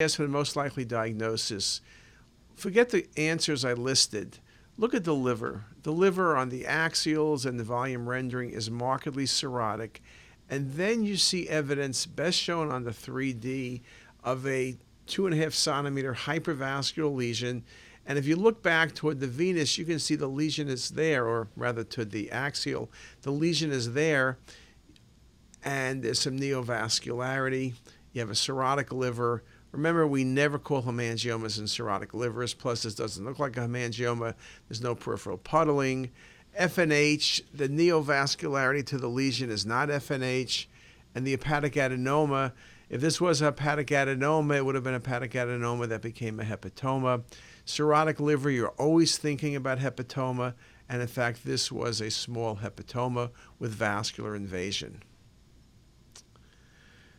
asked for the most likely diagnosis. Forget the answers I listed. Look at the liver. The liver on the axials and the volume rendering is markedly cirrhotic. And then you see evidence, best shown on the 3D, of a two and a half centimeter hypervascular lesion. And if you look back toward the venous, you can see the lesion is there, or rather to the axial, the lesion is there, and there's some neovascularity. You have a cirrhotic liver. Remember, we never call hemangiomas in cirrhotic livers. Plus, this doesn't look like a hemangioma. There's no peripheral puddling. FNH, the neovascularity to the lesion is not FNH. And the hepatic adenoma, if this was a hepatic adenoma, it would have been a hepatic adenoma that became a hepatoma. Cirrhotic liver, you're always thinking about hepatoma. And in fact, this was a small hepatoma with vascular invasion.